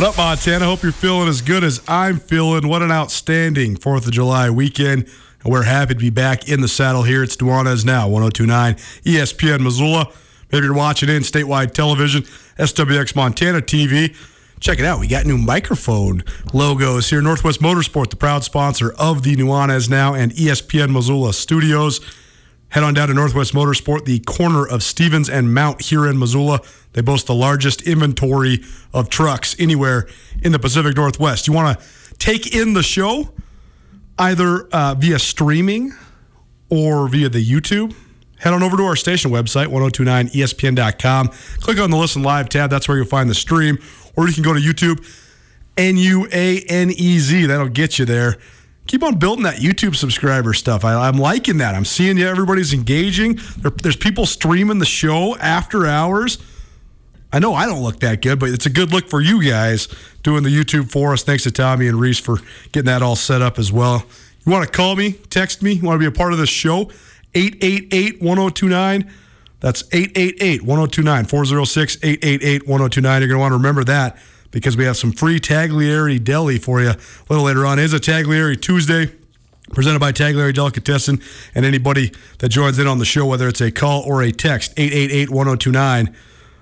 What up, Montana? Hope you're feeling as good as I'm feeling. What an outstanding 4th of July weekend. And we're happy to be back in the saddle here. It's Nuanez now, 1029 ESPN Missoula. Maybe you're watching in statewide television, SWX Montana TV. Check it out. We got new microphone logos here. Northwest Motorsport, the proud sponsor of the Nuanez Now and ESPN Missoula studios. Head on down to Northwest Motorsport, the corner of Stevens and Mount here in Missoula. They boast the largest inventory of trucks anywhere in the Pacific Northwest. You want to take in the show either uh, via streaming or via the YouTube? Head on over to our station website, 1029ESPN.com. Click on the Listen Live tab. That's where you'll find the stream. Or you can go to YouTube, N U A N E Z. That'll get you there. Keep on building that YouTube subscriber stuff. I, I'm liking that. I'm seeing you. Everybody's engaging. There, there's people streaming the show after hours. I know I don't look that good, but it's a good look for you guys doing the YouTube for us. Thanks to Tommy and Reese for getting that all set up as well. You want to call me, text me, you want to be a part of this show? 888 1029. That's 888 1029, 406 888 1029. You're going to want to remember that because we have some free Tagliare Deli for you a little later on. It is a Tagliare Tuesday presented by Tagliare Delicatessen. And anybody that joins in on the show, whether it's a call or a text, 888 1029.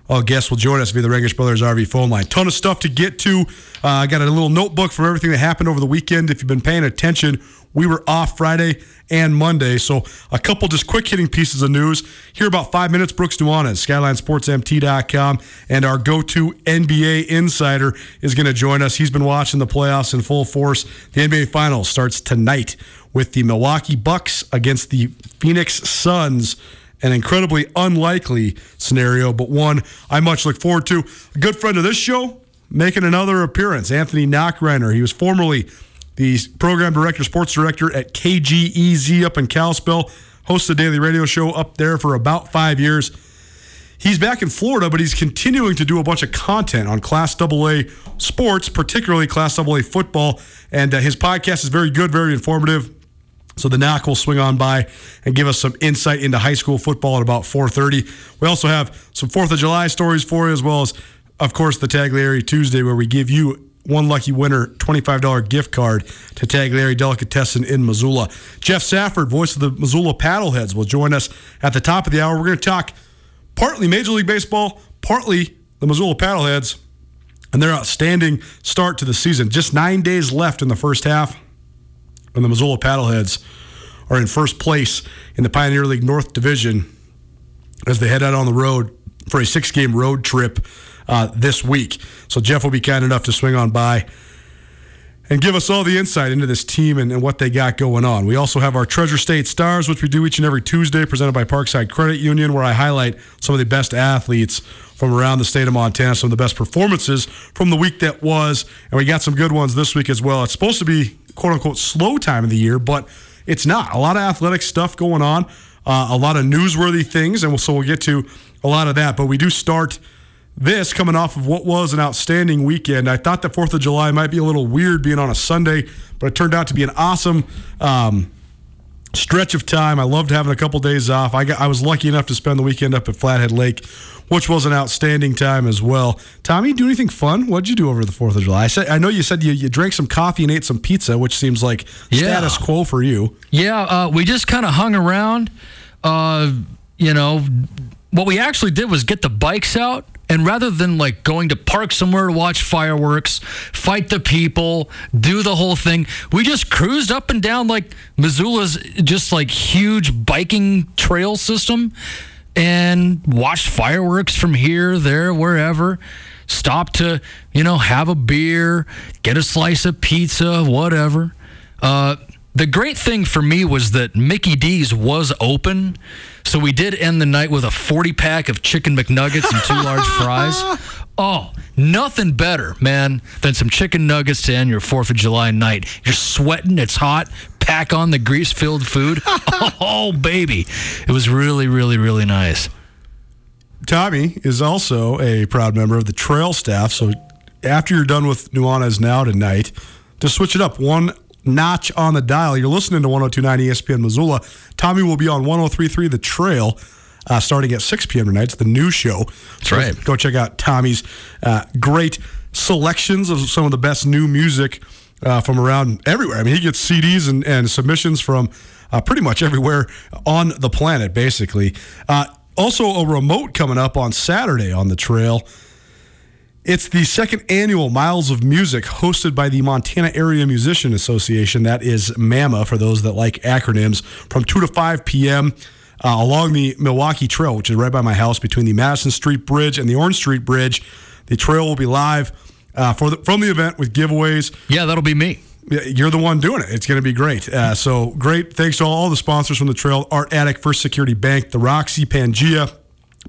All guests will join us via the Rangitsch Brothers RV phone line. Ton of stuff to get to. Uh, I got a little notebook for everything that happened over the weekend. If you've been paying attention, we were off Friday and Monday. So a couple just quick hitting pieces of news. Here about five minutes, Brooks Nuanez, SkylineSportsMT.com, and our go-to NBA insider is going to join us. He's been watching the playoffs in full force. The NBA Finals starts tonight with the Milwaukee Bucks against the Phoenix Suns an incredibly unlikely scenario, but one I much look forward to. A good friend of this show making another appearance, Anthony Nachreiner. He was formerly the program director, sports director at KGEZ up in Kalispell, hosted a daily radio show up there for about five years. He's back in Florida, but he's continuing to do a bunch of content on Class AA sports, particularly Class AA football. And uh, his podcast is very good, very informative. So the Nach will swing on by and give us some insight into high school football at about 4:30. We also have some Fourth of July stories for you, as well as, of course, the Tagliare Tuesday, where we give you one lucky winner $25 gift card to Tagliare Delicatessen in Missoula. Jeff Safford, voice of the Missoula Paddleheads, will join us at the top of the hour. We're going to talk partly Major League Baseball, partly the Missoula Paddleheads, and their outstanding start to the season. Just nine days left in the first half and the Missoula Paddleheads are in first place in the Pioneer League North Division as they head out on the road for a six game road trip uh, this week. So Jeff will be kind enough to swing on by and give us all the insight into this team and, and, what they got going on. We also have our Treasure State Stars, which we do each and every Tuesday, presented by Parkside Credit Union, where I highlight some of the best athletes from around the state of Montana, some of the best performances from the week that was. And we got some good ones this week as well. It's supposed to be quote unquote slow time of the year, but it's not. A lot of athletic stuff going on, uh, a lot of newsworthy things, and we'll, so we'll get to a lot of that. But we do start this coming off of what was an outstanding weekend. I thought the 4th of July might be a little weird being on a Sunday, but it turned out to be an awesome um, stretch of time. I loved having a couple days off. I, got, I was lucky enough to spend the weekend up at Flathead Lake, which was an outstanding time as well. Tommy, do anything fun? What'd you do over the 4th of July? I, said, I know you said you, you drank some coffee and ate some pizza, which seems like yeah. status quo for you. Yeah, uh, we just kind of hung around. Uh, you know, what we actually did was get the bikes out and rather than like going to park somewhere to watch fireworks, fight the people, do the whole thing, we just cruised up and down like Missoula's just like huge biking trail system and watched fireworks from here, there, wherever. Stop to, you know, have a beer, get a slice of pizza, whatever. Uh, the great thing for me was that Mickey D's was open. So we did end the night with a 40 pack of chicken McNuggets and two large fries. Oh, nothing better, man, than some chicken nuggets to end your 4th of July night. You're sweating, it's hot, pack on the grease filled food. oh, baby. It was really, really, really nice. Tommy is also a proud member of the trail staff. So after you're done with Nuanez Now tonight, to switch it up, one notch on the dial. You're listening to 1029 ESPN Missoula. Tommy will be on 1033 The Trail. Uh, starting at 6 p.m. tonight. It's the new show. That's so right. Go check out Tommy's uh, great selections of some of the best new music uh, from around everywhere. I mean, he gets CDs and, and submissions from uh, pretty much everywhere on the planet, basically. Uh, also, a remote coming up on Saturday on the trail. It's the second annual Miles of Music hosted by the Montana Area Musician Association. That is MAMA for those that like acronyms from 2 to 5 p.m. Uh, along the Milwaukee Trail, which is right by my house between the Madison Street Bridge and the Orange Street Bridge. The trail will be live uh, for the, from the event with giveaways. Yeah, that'll be me. You're the one doing it. It's going to be great. Uh, so great. Thanks to all the sponsors from the trail Art Attic, First Security Bank, the Roxy, Pangea.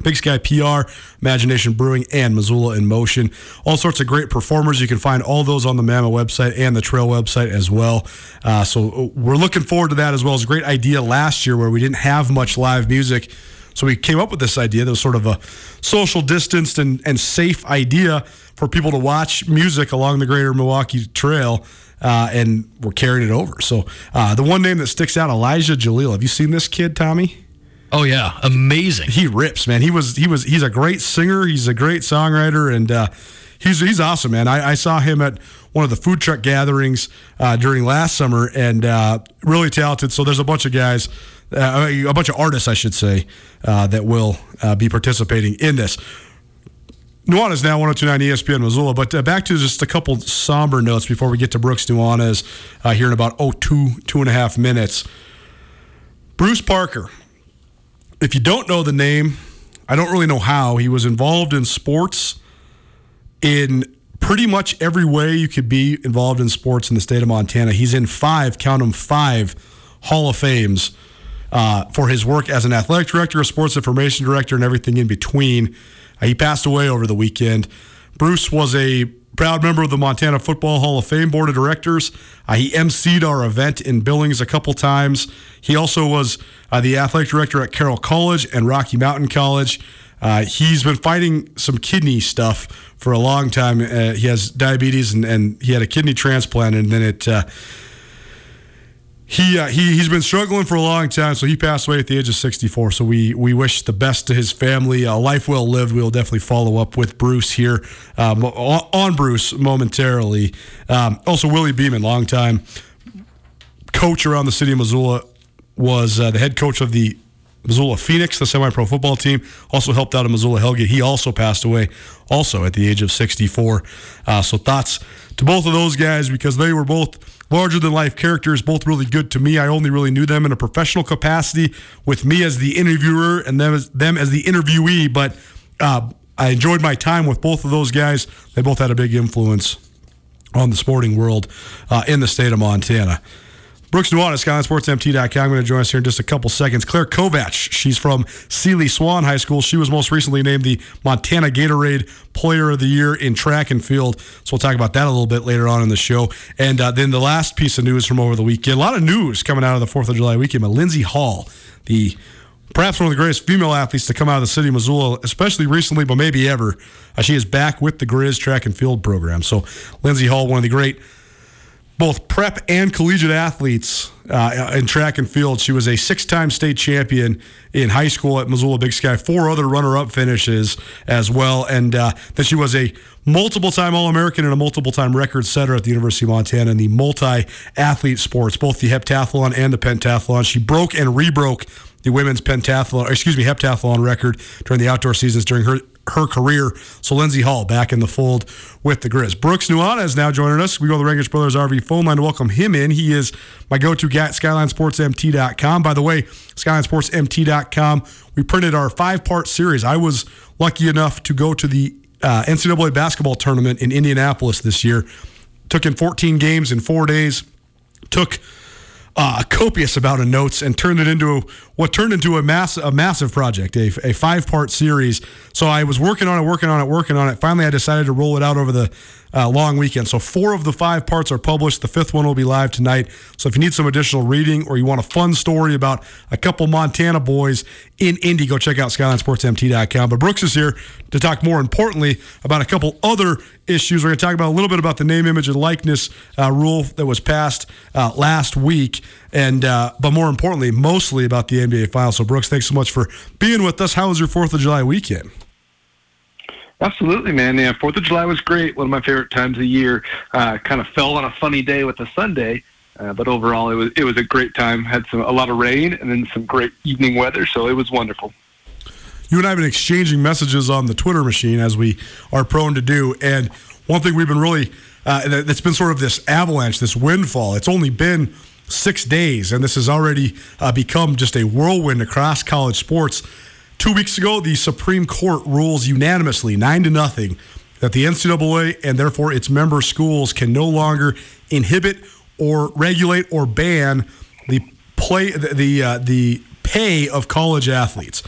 Big Sky PR, Imagination Brewing, and Missoula in Motion. All sorts of great performers. You can find all those on the MAMA website and the Trail website as well. Uh, so uh, we're looking forward to that as well. It's a great idea last year where we didn't have much live music. So we came up with this idea that was sort of a social distanced and, and safe idea for people to watch music along the greater Milwaukee Trail. Uh, and we're carrying it over. So uh, the one name that sticks out, Elijah Jalil. Have you seen this kid, Tommy? Oh yeah, amazing. He rips, man. He was he was he's a great singer. He's a great songwriter, and uh, he's he's awesome, man. I, I, saw him at one of the food truck gatherings uh, during last summer, and uh, really talented. So there's a bunch of guys, uh, a bunch of artists, I should say, uh, that will uh, be participating in this. Nuanez now 1029 ESPN Missoula, but back to just a couple somber notes before we get to Brooks Nuanez here in about oh two two and a half minutes. Bruce Parker if you don't know the name, I don't really know how. He was involved in sports in pretty much every way you could be involved in sports in the state of Montana. He's in five, count them five, Hall of Fames uh, for his work as an athletic director, a sports information director, and everything in between. Uh, he passed away over the weekend. Bruce was a proud member of the Montana Football Hall of Fame Board of Directors. Uh, he emceed our event in Billings a couple times. He also was uh, the athletic director at Carroll College and Rocky Mountain College. Uh, he's been fighting some kidney stuff for a long time. Uh, he has diabetes and, and, he had a kidney transplant, and then it uh, he uh, he he's been struggling for a long time, so he passed away at the age of 64. So we we wish the best to his family. A life well lived. We'll definitely follow up with Bruce here um, on Bruce momentarily. Um, also, Willie Beeman, longtime coach around the city of Missoula, was uh, the head coach of the Missoula Phoenix, the semi-pro football team. Also helped out at Missoula Hellgate. He also passed away, also at the age of 64. Uh, so thoughts to both of those guys because they were both larger than life characters, both really good to me. I only really knew them in a professional capacity with me as the interviewer and them as, them as the interviewee. But uh, I enjoyed my time with both of those guys. They both had a big influence on the sporting world uh, in the state of Montana. Brooks Nuanez, SkylineSportsMT.com, I'm going to join us here in just a couple seconds. Claire Kovach, she's from Seeley Swan High School. She was most recently named the Montana Gatorade Player of the Year in track and field. So we'll talk about that a little bit later on in the show. And uh, then the last piece of news from over the weekend, a lot of news coming out of the 4th of July weekend, but Lindsey Hall, the perhaps one of the greatest female athletes to come out of the city of Missoula, especially recently, but maybe ever. Uh, she is back with the Grizz track and field program. So Lindsey Hall, one of the great both prep and collegiate athletes uh, in track and field. She was a six time state champion in high school at Missoula Big Sky, four other runner up finishes as well. And uh, then she was a multiple time All American and a multiple time record setter at the University of Montana in the multi athlete sports, both the heptathlon and the pentathlon. She broke and rebroke the women's pentathlon, excuse me, heptathlon record during the outdoor seasons during her her career. So Lindsey Hall back in the fold with the Grizz. Brooks Nuanez is now joining us. We go to the Rangitsch Brothers RV phone line to welcome him in. He is my go-to guy at SkylineSportsMT.com. By the way, SkylineSportsMT.com, we printed our five-part series. I was lucky enough to go to the uh, NCAA basketball tournament in Indianapolis this year. Took in 14 games in four days. Took uh, copious amount of notes and turned it into what turned into a mass a massive project, a, a five part series. So I was working on it, working on it, working on it. Finally, I decided to roll it out over the uh, long weekend. So four of the five parts are published. The fifth one will be live tonight. So if you need some additional reading or you want a fun story about a couple Montana boys in Indy, go check out SkylineSportsMT.com. But Brooks is here to talk more importantly about a couple other issues. We're going to talk about a little bit about the name, image, and likeness uh, rule that was passed uh, last week, and uh, but more importantly, mostly about the NBA file. So Brooks, thanks so much for being with us. How was your Fourth of July weekend? Absolutely, man. Yeah, Fourth of July was great. One of my favorite times of the year. Uh, kind of fell on a funny day with a Sunday, uh, but overall, it was it was a great time. Had some a lot of rain and then some great evening weather, so it was wonderful. You and I have been exchanging messages on the Twitter machine as we are prone to do, and one thing we've been really uh, that's been sort of this avalanche, this windfall. It's only been six days, and this has already uh, become just a whirlwind across college sports. Two weeks ago, the Supreme Court rules unanimously, nine to nothing, that the NCAA and therefore its member schools can no longer inhibit or regulate or ban the play the the, uh, the pay of college athletes.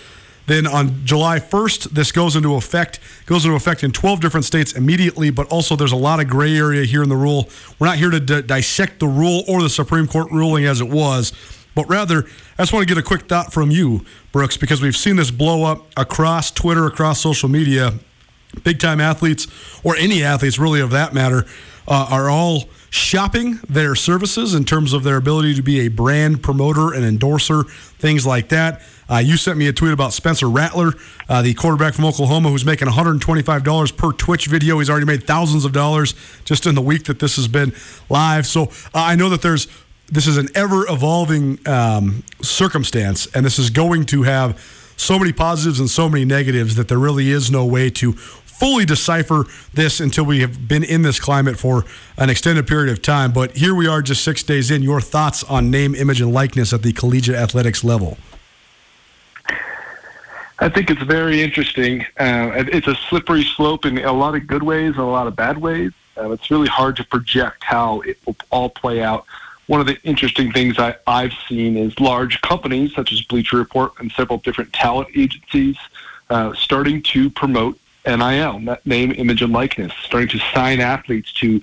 Then on July 1st, this goes into effect. Goes into effect in 12 different states immediately, but also there's a lot of gray area here in the rule. We're not here to d- dissect the rule or the Supreme Court ruling as it was but rather, I just want to get a quick thought from you, Brooks, because we've seen this blow up across Twitter, across social media. Big time athletes, or any athletes really of that matter, uh, are all shopping their services in terms of their ability to be a brand promoter and endorser, things like that. Uh, you sent me a tweet about Spencer Rattler, uh, the quarterback from Oklahoma, who's making $125 per Twitch video. He's already made thousands of dollars just in the week that this has been live. So uh, I know that there's this is an ever evolving um, circumstance, and this is going to have so many positives and so many negatives that there really is no way to fully decipher this until we have been in this climate for an extended period of time. But here we are, just six days in. Your thoughts on name, image, and likeness at the collegiate athletics level? I think it's very interesting. Uh, it's a slippery slope in a lot of good ways and a lot of bad ways. Uh, it's really hard to project how it will all play out one of the interesting things I, I've seen is large companies such as Bleacher Report and several different talent agencies uh, starting to promote NIL, name, image, and likeness, starting to sign athletes to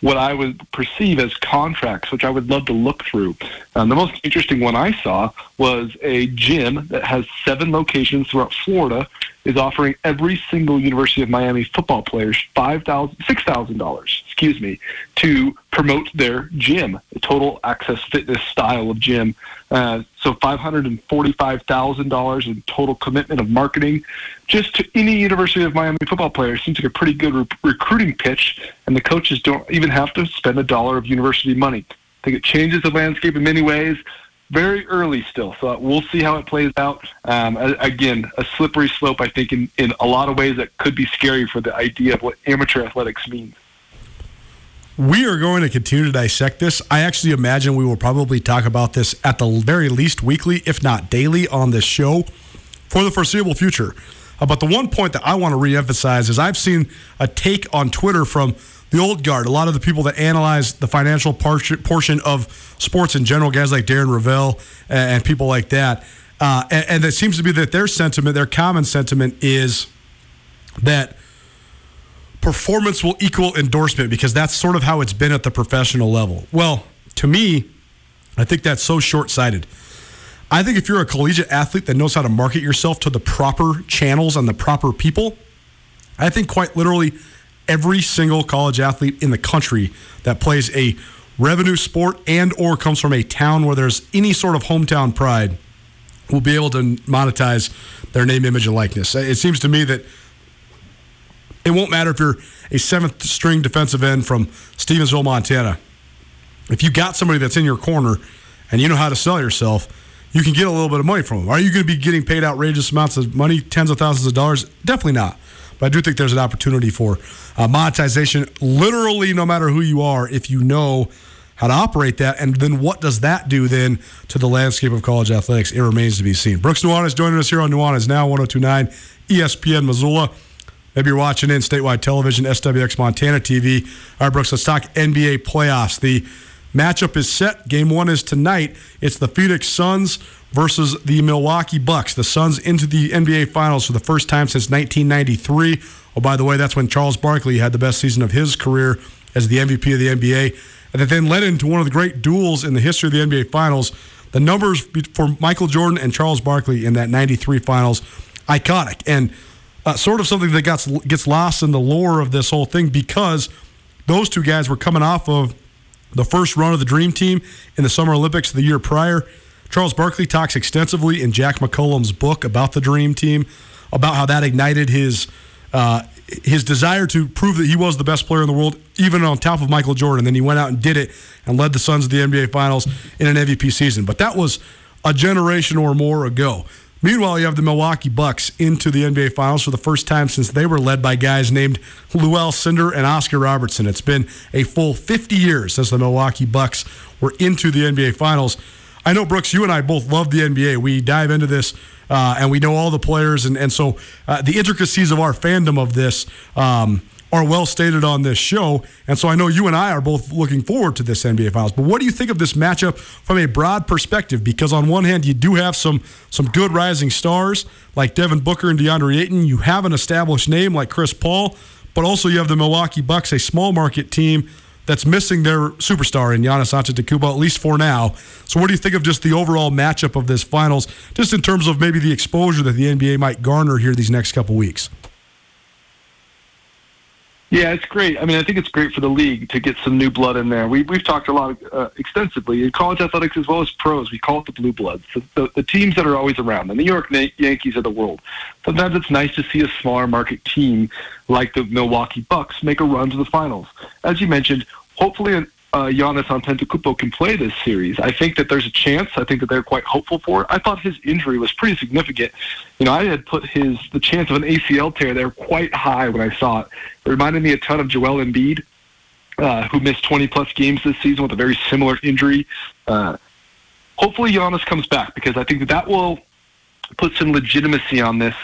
what I would perceive as contracts, which I would love to look through. Um, the most interesting one I saw was a gym that has seven locations throughout Florida is offering every single University of Miami football players five thousand, six thousand dollars, excuse me, to promote their gym, a total access fitness style of gym. Uh, so $545,000 in total commitment of marketing just to any University of Miami football player seems like a pretty good re- recruiting pitch, and the coaches don't even have to spend a dollar of university money. I think it changes the landscape in many ways. Very early still, so we'll see how it plays out. Um, again, a slippery slope, I think, in, in a lot of ways that could be scary for the idea of what amateur athletics means. We are going to continue to dissect this. I actually imagine we will probably talk about this at the very least weekly, if not daily, on this show for the foreseeable future. Uh, but the one point that I want to reemphasize is I've seen a take on Twitter from the old guard, a lot of the people that analyze the financial portion of sports in general, guys like Darren Rovell and people like that. Uh, and, and it seems to be that their sentiment, their common sentiment is that performance will equal endorsement because that's sort of how it's been at the professional level. Well, to me, I think that's so short sighted. I think if you're a collegiate athlete that knows how to market yourself to the proper channels and the proper people, I think quite literally every single college athlete in the country that plays a revenue sport and or comes from a town where there's any sort of hometown pride will be able to monetize their name, image, and likeness. It seems to me that it won't matter if you're a seventh string defensive end from Stevensville, Montana. If you got somebody that's in your corner and you know how to sell yourself, you can get a little bit of money from them. Are you going to be getting paid outrageous amounts of money, tens of thousands of dollars? Definitely not. But I do think there's an opportunity for uh, monetization, literally, no matter who you are, if you know how to operate that. And then what does that do then to the landscape of college athletics? It remains to be seen. Brooks Nuanez is joining us here on Nuanez Now, 1029 ESPN Missoula. Maybe you're watching in statewide television, SWX Montana TV. All right, Brooks, let's talk NBA playoffs. The Matchup is set. Game one is tonight. It's the Phoenix Suns versus the Milwaukee Bucks. The Suns into the NBA Finals for the first time since 1993. Oh, by the way, that's when Charles Barkley had the best season of his career as the MVP of the NBA. And that then led into one of the great duels in the history of the NBA Finals. The numbers for Michael Jordan and Charles Barkley in that 93 Finals, iconic. And uh, sort of something that gets, gets lost in the lore of this whole thing because those two guys were coming off of the first run of the Dream Team in the Summer Olympics the year prior. Charles Barkley talks extensively in Jack McCallum's book about the Dream Team, about how that ignited his uh, his desire to prove that he was the best player in the world, even on top of Michael Jordan. Then he went out and did it and led the Suns to the NBA Finals in an MVP season. But that was a generation or more ago. Meanwhile, you have the Milwaukee Bucks into the NBA Finals for the first time since they were led by guys named Lew Alcindor and Oscar Robertson. It's been a full 50 years since the Milwaukee Bucks were into the NBA Finals. I know, Brooks, you and I both love the NBA. We dive into this uh, and we know all the players, and, and so uh, the intricacies of our fandom of this. Um, are well stated on this show. And so I know you and I are both looking forward to this NBA Finals. But what do you think of this matchup from a broad perspective? Because on one hand, you do have some some good rising stars like Devin Booker and DeAndre Ayton. You have an established name like Chris Paul, but also you have the Milwaukee Bucks, a small market team that's missing their superstar in Giannis Antetokounmpo, at least for now. So, what do you think of just the overall matchup of this finals, just in terms of maybe the exposure that the NBA might garner here these next couple weeks? Yeah, it's great. I mean, I think it's great for the league to get some new blood in there. We, we've talked a lot uh, extensively in college athletics as well as pros. We call it the blue bloods, the, the, the teams that are always around, the New York Yankees of the world. Sometimes it's nice to see a smaller market team like the Milwaukee Bucks make a run to the finals. As you mentioned, hopefully uh, Giannis Antetokounmpo can play this series. I think that there's a chance. I think that they're quite hopeful for it. I thought his injury was pretty significant. You know, I had put his the chance of an ACL tear there quite high when I saw it. It reminded me a ton of Joel Embiid, uh, who missed 20 plus games this season with a very similar injury. Uh, hopefully, Giannis comes back because I think that that will put some legitimacy on this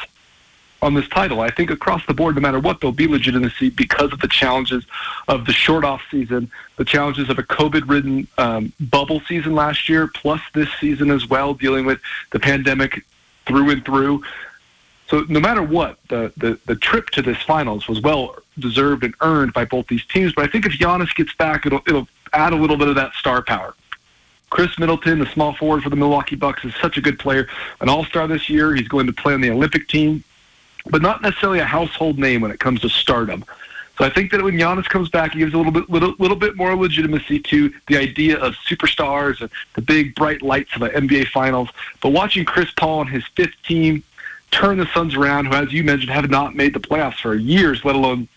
on this title. I think across the board, no matter what, there'll be legitimacy because of the challenges of the short off season, the challenges of a COVID-ridden um, bubble season last year, plus this season as well, dealing with the pandemic through and through. So no matter what, the, the, the trip to this finals was well deserved and earned by both these teams. But I think if Giannis gets back, it'll it'll add a little bit of that star power. Khris Middleton, the small forward for the Milwaukee Bucks, is such a good player, an all-star this year. He's going to play on the Olympic team but not necessarily a household name when it comes to stardom. So I think that when Giannis comes back, he gives a little bit, little, little bit more legitimacy to the idea of superstars and the big bright lights of the NBA Finals. But watching Chris Paul and his fifth team turn the Suns around, who, as you mentioned, have not made the playoffs for years, let alone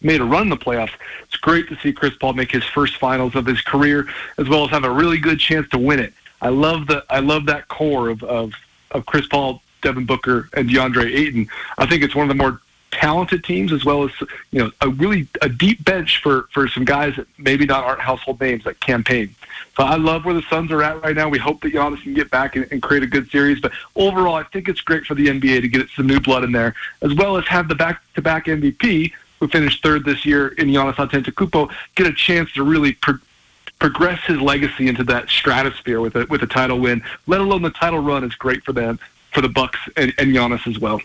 made a run in the playoffs. It's great to see Chris Paul make his first finals of his career, as well as have a really good chance to win it. I love the I love that core of of, of Chris Paul, Devin Booker, and DeAndre Ayton. I think it's one of the more talented teams as well as you know a really a deep bench for for some guys that maybe not aren't household names like Cam Payne. So I love where the Suns are at right now. We hope that Giannis can get back and, and create a good series. But overall, I think it's great for the NBA to get some new blood in there, as well as have the back-to-back MVP who finished third this year in Giannis Antetokounmpo get a chance to really pro- progress his legacy into that stratosphere with a with a title win. Let alone the title run is great for them, for the Bucks and, and Giannis as well.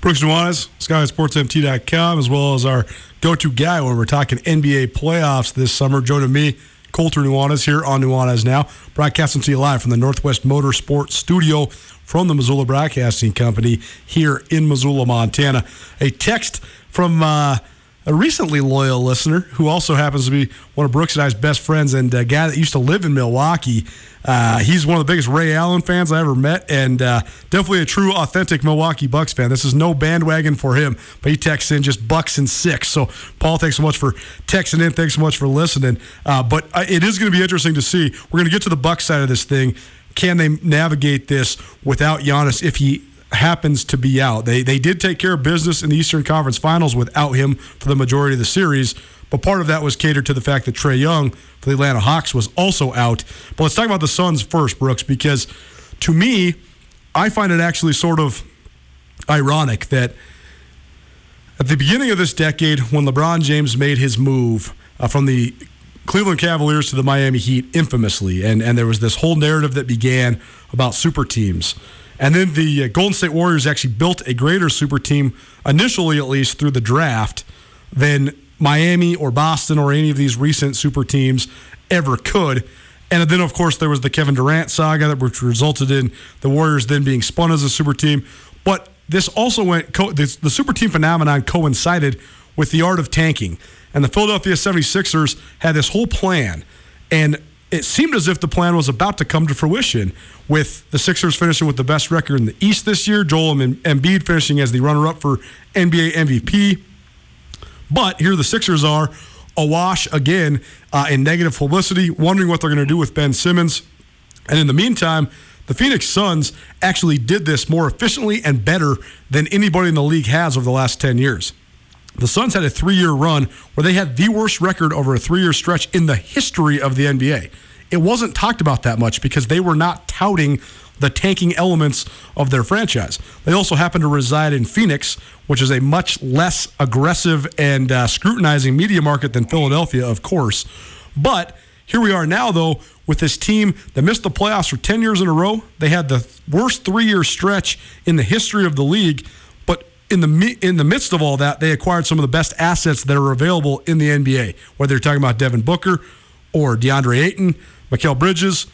Brooks Nuanez, SkySportsMT.com, as well as our go-to guy when we're talking NBA playoffs this summer. Joining me, Colter Nuanez here on Nuanez Now, broadcasting to you live from the Northwest Motorsports Studio from the Missoula Broadcasting Company here in Missoula, Montana. A text from uh, a recently loyal listener who also happens to be one of Brooks and I's best friends and a guy that used to live in Milwaukee. Uh, he's one of the biggest Ray Allen fans I ever met, and uh, definitely a true, authentic Milwaukee Bucks fan. This is no bandwagon for him, but he texts in just Bucks and six. So, Paul, thanks so much for texting in. Thanks so much for listening. Uh, but uh, it is going to be interesting to see. We're going to get to the Bucks side of this thing. Can they navigate this without Giannis if he happens to be out. They they did take care of business in the Eastern Conference Finals without him for the majority of the series, but part of that was catered to the fact that Trae Young for the Atlanta Hawks was also out. But let's talk about the Suns first, Brooks, because to me, I find it actually sort of ironic that at the beginning of this decade, when LeBron James made his move uh, from the Cleveland Cavaliers to the Miami Heat infamously, and, and there was this whole narrative that began about super teams. And then the uh, Golden State Warriors actually built a greater super team, initially at least through the draft, than Miami or Boston or any of these recent super teams ever could. And then, of course, there was the Kevin Durant saga, which resulted in the Warriors then being spun as a super team. But this also went, this, the super team phenomenon coincided with the art of tanking. And the Philadelphia 76ers had this whole plan. And it seemed as if the plan was about to come to fruition with the Sixers finishing with the best record in the East this year, Joel Embiid finishing as the runner up for NBA MVP. But here the Sixers are awash again uh, in negative publicity, wondering what they're going to do with Ben Simmons. And in the meantime, the Phoenix Suns actually did this more efficiently and better than anybody in the league has over the last 10 years. The Suns had a three year run where they had the worst record over a three year stretch in the history of the NBA. It wasn't talked about that much because they were not touting the tanking elements of their franchise. They also happen to reside in Phoenix, which is a much less aggressive and uh, scrutinizing media market than Philadelphia, of course. But here we are now, though, with this team that missed the playoffs for 10 years in a row. They had the worst three year stretch in the history of the league in the in the midst of all that, they acquired some of the best assets that are available in the NBA. Whether you're talking about Devin Booker or DeAndre Ayton, Mikal Bridges,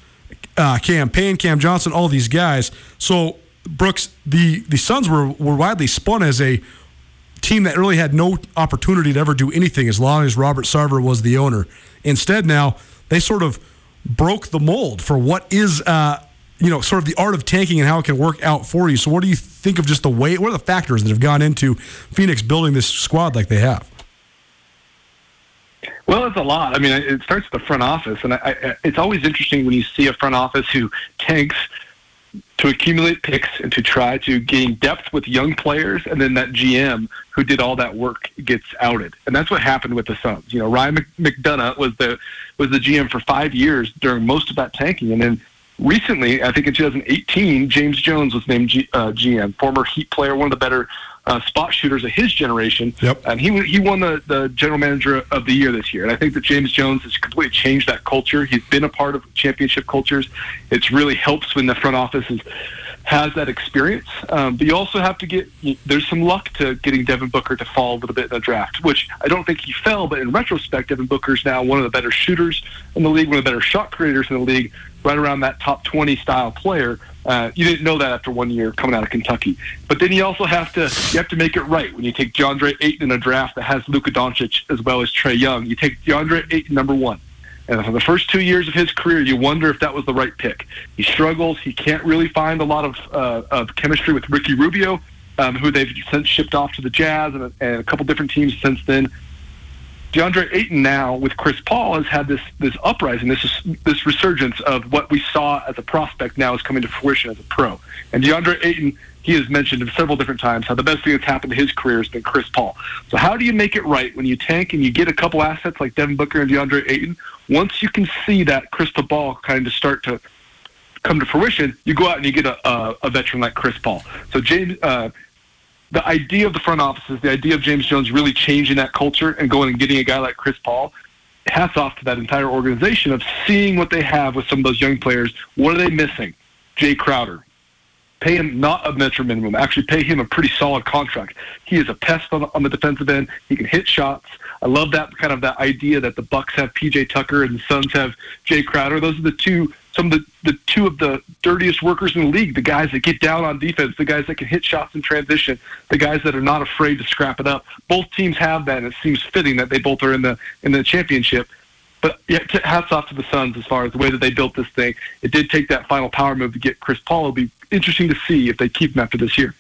uh, Cam Payne, Cam Johnson, all these guys. So Brooks, the the Suns were were widely spun as a team that really had no opportunity to ever do anything as long as Robert Sarver was the owner. Instead, now they sort of broke the mold for what is. Uh, you know, sort of the art of tanking and how it can work out for you. So, what do you think of just the way? What are the factors that have gone into Phoenix building this squad like they have? Well, it's a lot. I mean, it starts at the front office, and I, I, it's always interesting when you see a front office who tanks to accumulate picks and to try to gain depth with young players, and then that GM who did all that work gets outed, and that's what happened with the Suns. You know, Ryan McDonough was the was the GM for five years during most of that tanking, and then recently, I think in 2018, James Jones was named G, uh, GM, former Heat player, one of the better uh, spot shooters of his generation. Yep. And he he won the, the general manager of the year this year. And I think that James Jones has completely changed that culture. He's been a part of championship cultures. It's really helps when the front office is has that experience. Um, but you also have to get there's some luck to getting Devin Booker to fall a little bit in the draft, which I don't think he fell. But in retrospect, Devin Booker is now one of the better shooters in the league, one of the better shot creators in the league, right around that top 20 style player. Uh, you didn't know that after one year coming out of Kentucky. But then you also have to you have to make it right when you take DeAndre Ayton in a draft that has Luka Doncic as well as Trae Young. You take DeAndre Ayton number one. And for the first two years of his career, you wonder if that was the right pick. He struggles. He can't really find a lot of, uh, of chemistry with Ricky Rubio, um, who they've since shipped off to the Jazz and a, and a couple different teams since then. DeAndre Ayton now with Chris Paul has had this this uprising, this this resurgence of what we saw as a prospect now is coming to fruition as a pro. And DeAndre Ayton, he has mentioned several different times how the best thing that's happened to his career has been Chris Paul. So how do you make it right when you tank and you get a couple assets like Devin Booker and DeAndre Ayton? Once you can see that crystal ball kind of start to come to fruition, you go out and you get a, a, a veteran like Chris Paul. So James. Uh, the idea of the front offices, the idea of James Jones really changing that culture and going and getting a guy like Chris Paul, hats off to that entire organization of seeing what they have with some of those young players. What are they missing? Jae Crowder. Pay him not a metro minimum. Actually, pay him a pretty solid contract. He is a pest on on the defensive end. He can hit shots. I love that kind of that idea that the Bucks have PJ Tucker and the Suns have Jae Crowder. Those are the two some of the, the two of the dirtiest workers in the league, the guys that get down on defense, the guys that can hit shots in transition, the guys that are not afraid to scrap it up. Both teams have that, and it seems fitting that they both are in the in the championship. But yeah, hats off to the Suns as far as the way that they built this thing. It did take that final power move to get Chris Paul. It'll be interesting to see if they keep him after this year.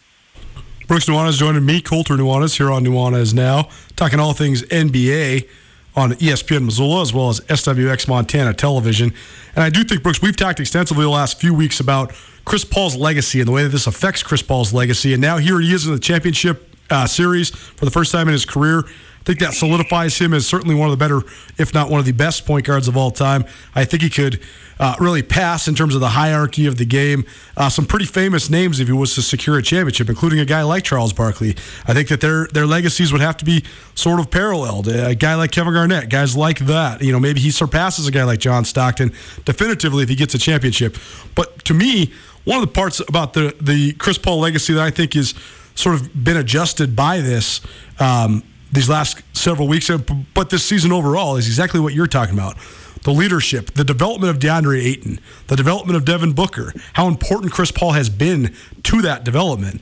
Brooks Nuanez joining me, Colter Nuanez, here on Nuanez Now, talking all things NBA on ESPN Missoula as well as SWX Montana Television. And I do think, Brooks, we've talked extensively the last few weeks about Chris Paul's legacy and the way that this affects Chris Paul's legacy. And now here he is in the championship uh, series for the first time in his career think that solidifies him as certainly one of the better, if not one of the best point guards of all time. I think he could uh, really pass in terms of the hierarchy of the game. Uh, some pretty famous names if he was to secure a championship, including a guy like Charles Barkley. I think that their their legacies would have to be sort of paralleled. A guy like Kevin Garnett, guys like that. You know, maybe he surpasses a guy like John Stockton definitively if he gets a championship. But to me, one of the parts about the the Chris Paul legacy that I think is sort of been adjusted by this. Um, these last several weeks, uh, but this season overall is exactly what you're talking about. The leadership, the development of DeAndre Ayton, the development of Devin Booker, how important Chris Paul has been to that development.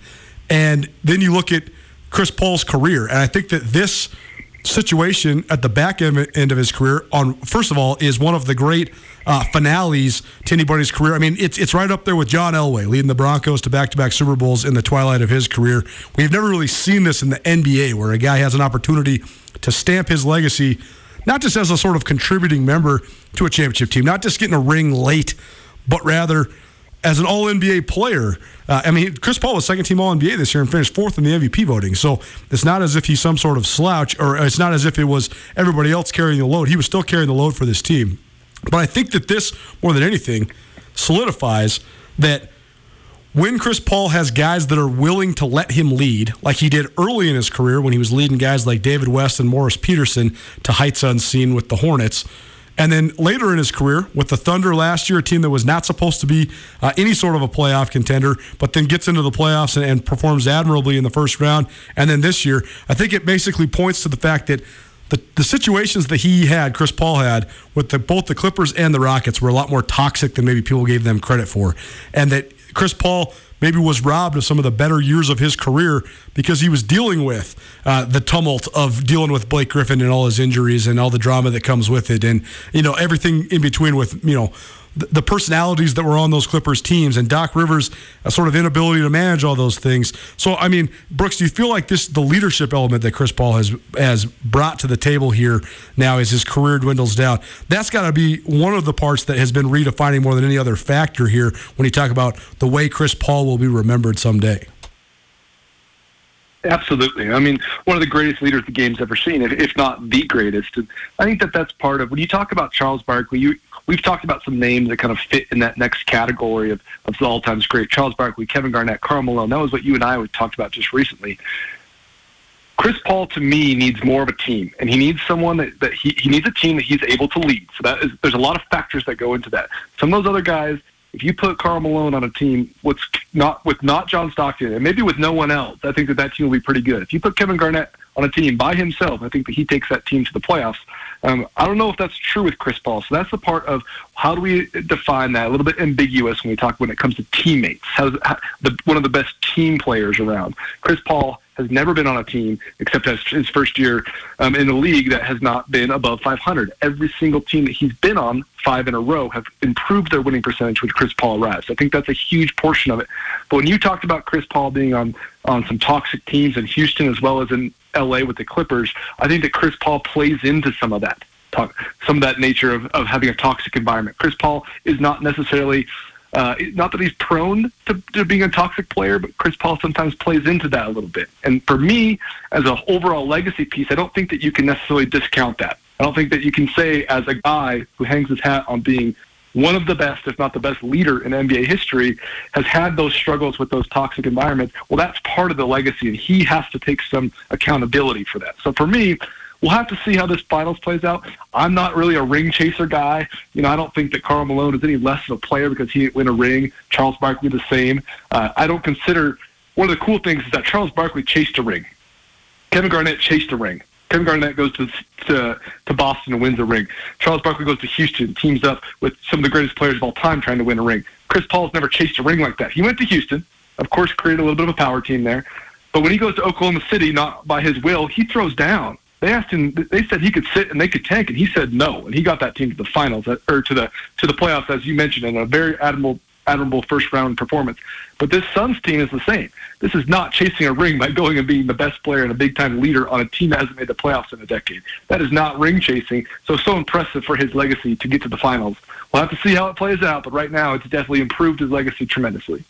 And then you look at Chris Paul's career, and I think that this situation at the back end of his career, on first of all, is one of the great uh, finales to anybody's career. I mean, it's it's right up there with John Elway leading the Broncos to back-to-back Super Bowls in the twilight of his career. We've never really seen this in the NBA, where a guy has an opportunity to stamp his legacy, not just as a sort of contributing member to a championship team, not just getting a ring late, but rather as an All NBA player. Uh, I mean, Chris Paul was second team All NBA this year and finished fourth in the MVP voting. So it's not as if he's some sort of slouch, or it's not as if it was everybody else carrying the load. He was still carrying the load for this team. But I think that this, more than anything, solidifies that when Chris Paul has guys that are willing to let him lead, like he did early in his career when he was leading guys like David West and Morris Peterson to heights unseen with the Hornets and then later in his career with the Thunder last year, a team that was not supposed to be uh, any sort of a playoff contender, but then gets into the playoffs and, and performs admirably in the first round. And then this year, I think it basically points to the fact that the, the situations that he had, Chris Paul had, with the, both the Clippers and the Rockets were a lot more toxic than maybe people gave them credit for. And that Chris Paul maybe was robbed of some of the better years of his career because he was dealing with uh, the tumult of dealing with Blake Griffin and all his injuries and all the drama that comes with it, and you know everything in between with you know the personalities that were on those Clippers teams and Doc Rivers' a sort of inability to manage all those things. So, I mean, Brooks, do you feel like this the leadership element that Chris Paul has has brought to the table here now as his career dwindles down? That's got to be one of the parts that has been redefining more than any other factor here when you talk about the way Chris Paul will be remembered someday. Absolutely. I mean, one of the greatest leaders the game's ever seen, if not the greatest. I think that that's part of when you talk about Charles Barkley. You we've talked about some names that kind of fit in that next category of, of all times great. Charles Barkley, Kevin Garnett, Karl Malone. That was what you and I talked about just recently. Chris Paul to me needs more of a team, and he needs someone that, that he, he needs a team that he's able to lead. So that is there's a lot of factors that go into that. Some of those other guys, if you put Karl Malone on a team with not with not John Stockton and maybe with no one else, I think that that team will be pretty good. If you put Kevin Garnett on a team by himself, I think that he takes that team to the playoffs. Um, I don't know if that's true with Chris Paul. So that's the part of how do we define that? A little bit ambiguous when we talk when it comes to teammates. How's how, the, one of the best team players around? Chris Paul has never been on a team except his first year um, in the league that has not been above 500. Every single team that he's been on, five in a row, have improved their winning percentage with Chris Paul arrives. I think that's a huge portion of it. But when you talked about Chris Paul being on on some toxic teams in Houston as well as in LA with the Clippers, I think that Chris Paul plays into some of that. Talk, some of that nature of, of having a toxic environment. Chris Paul is not necessarily uh, not that he's prone to, to being a toxic player, but Chris Paul sometimes plays into that a little bit. And for me, as an overall legacy piece, I don't think that you can necessarily discount that. I don't think that you can say, as a guy who hangs his hat on being one of the best, if not the best leader in NBA history, has had those struggles with those toxic environments. Well, that's part of the legacy, and he has to take some accountability for that. So for me, we'll have to see how this finals plays out. I'm not really a ring chaser guy. You know, I don't think that Karl Malone is any less of a player because he didn't win a ring. Charles Barkley the same. Uh, I don't consider one of the cool things is that Charles Barkley chased a ring. Kevin Garnett chased a ring. Kevin Garnett goes to, to to Boston and wins a ring. Charles Barkley goes to Houston, teams up with some of the greatest players of all time trying to win a ring. Chris Paul's never chased a ring like that. He went to Houston, of course, created a little bit of a power team there. But when he goes to Oklahoma City, not by his will, he throws down. They asked him. They said he could sit and they could tank, and he said no, and he got that team to the finals uh, or to the to the playoffs, as you mentioned, in a very admirable admirable first round performance. But this Suns team is the same. This is not chasing a ring by going and being the best player and a big time leader on a team that hasn't made the playoffs in a decade. That is not ring chasing. So so impressive for his legacy to get to the finals. We'll have to see how it plays out, but right now it's definitely improved his legacy tremendously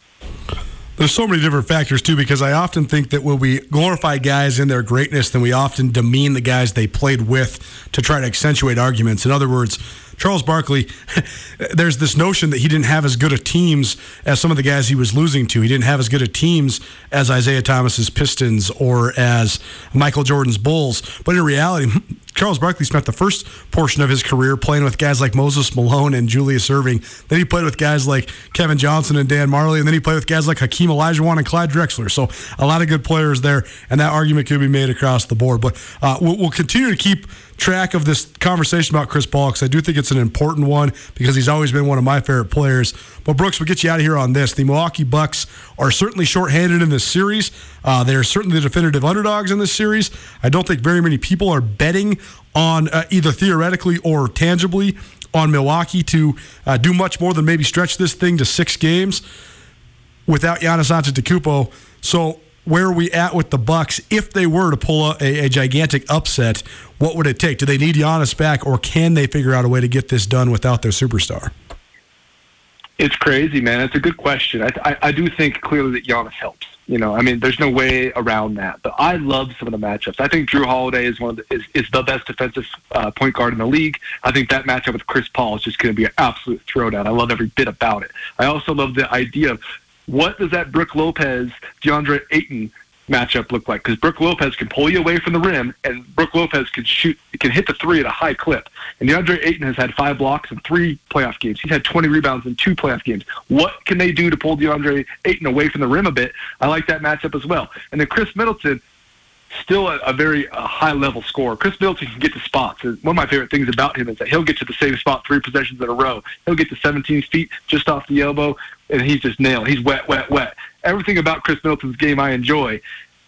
there's so many different factors too because I often think that when we glorify guys in their greatness, then we often demean the guys they played with to try to accentuate arguments. In other words, Charles Barkley, there's this notion that he didn't have as good a teams as some of the guys he was losing to. He didn't have as good a teams as Isiah Thomas's Pistons or as Michael Jordan's Bulls. But in reality, Charles Barkley spent the first portion of his career playing with guys like Moses Malone and Julius Erving. Then he played with guys like Kevin Johnson and Dan Majerle, and then he played with guys like Hakeem Olajuwon and Clyde Drexler. So a lot of good players there, and that argument could be made across the board. But uh, we'll continue to keep track of this conversation about Chris Paul because I do think it's an important one because he's always been one of my favorite players. But Brooks, we'll get you out of here on this. The Milwaukee Bucks are certainly shorthanded in this series. Uh, they are certainly the definitive underdogs in this series. I don't think very many people are betting on uh, either theoretically or tangibly on Milwaukee to uh, do much more than maybe stretch this thing to six games without Giannis Antetokounmpo. So where are we at with the Bucks if they were to pull a, a, gigantic upset? What would it take? Do they need Giannis back, or can they figure out a way to get this done without their superstar? It's crazy, man. It's a good question. I, I, I do think clearly that Giannis helps. You know, I mean, there's no way around that. But I love some of the matchups. I think Jrue Holiday is one of the, is, is the best defensive uh, point guard in the league. I think that matchup with Chris Paul is just going to be an absolute throwdown. I love every bit about it. I also love the idea of what does that Brook Lopez, DeAndre Ayton matchup look like? Because Brook Lopez can pull you away from the rim, and Brook Lopez can shoot, can hit the three at a high clip. And DeAndre Ayton has had five blocks in three playoff games. He's had 20 rebounds in two playoff games. What can they do to pull DeAndre Ayton away from the rim a bit? I like that matchup as well. And then Khris Middleton still a, a very uh, high level scorer. Khris Middleton can get to spots. One of my favorite things about him is that he'll get to the same spot three possessions in a row. He'll get to 17 feet just off the elbow, and he's just nailed. He's wet, wet, wet. Everything about Khris Middleton's game I enjoy.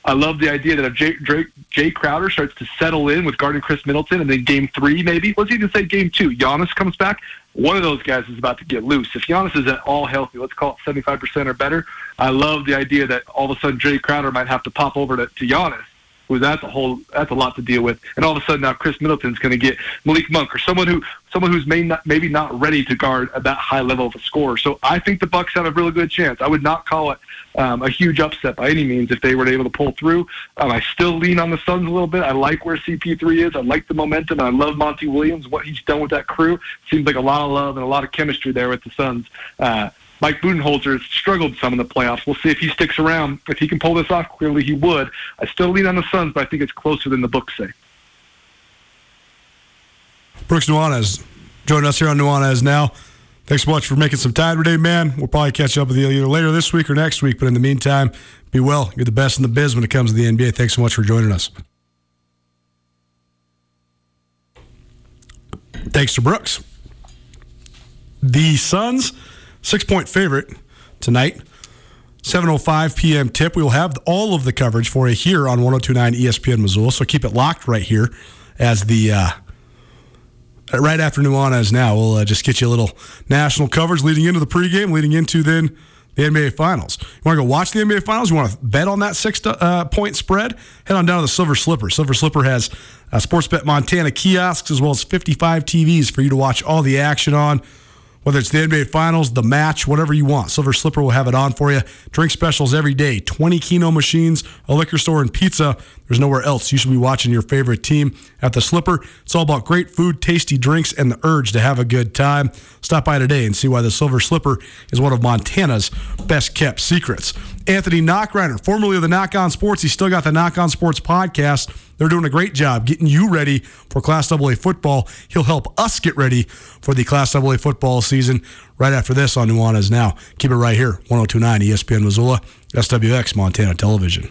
I love the idea that if Jay, Drake, Jae Crowder starts to settle in with guarding Khris Middleton, and then game three maybe, let's even say game two, Giannis comes back. One of those guys is about to get loose. If Giannis is at all healthy, let's call it 75% or better, I love the idea that all of a sudden Jae Crowder might have to pop over to, to Giannis who that's a whole that's a lot to deal with. And all of a sudden now Khris Middleton's going to get Malik Monk or someone who someone who's may not, maybe not ready to guard at that high level of a score. So I think the Bucks have a really good chance. I would not call it um, a huge upset by any means if they were able to pull through. Um, I still lean on the Suns a little bit. I like where CP3 is. I like the momentum. I love Monty Williams. What he's done with that crew seems like a lot of love and a lot of chemistry there with the Suns. Uh, Mike Budenholzer struggled some in the playoffs. We'll see if he sticks around. If he can pull this off, clearly he would. I still lean on the Suns, but I think it's closer than the books say. Brooks Nuanez joining us here on Nuanez Now. Thanks so much for making some time today, man. We'll probably catch up with you either later this week or next week. But in the meantime, be well. You're the best in the biz when it comes to the NBA. Thanks so much for joining us. Thanks to Brooks. The Suns six point favorite tonight. 7.05 p.m. tip. We will have all of the coverage for you here on 1029 ESPN Missoula. So keep it locked right here as the. Uh, right after Nuanez now, we'll uh, just get you a little national coverage leading into the pregame, leading into then the NBA Finals. You want to go watch the NBA Finals? You want to bet on that six uh, point spread? Head on down to the Silver Slipper. Silver Slipper has uh, Sportsbet Montana kiosks as well as 55 TVs for you to watch all the action on whether it's the NBA Finals, the match, whatever you want. Silver Slipper will have it on for you. Drink specials every day 20 Keno machines, a liquor store, and pizza. There's nowhere else you should be watching your favorite team at the Slipper. It's all about great food, tasty drinks, and the urge to have a good time. Stop by today and see why the Silver Slipper is one of Montana's best kept secrets. Anthony Nachreiner, formerly of the Nach On Sports, he's still got the Nach On Sports podcast. They're doing a great job getting you ready for Class AA football. He'll help us get ready for the Class AA football season right after this on Nuanez Now. Keep it right here, 1029 ESPN Missoula, SWX Montana Television.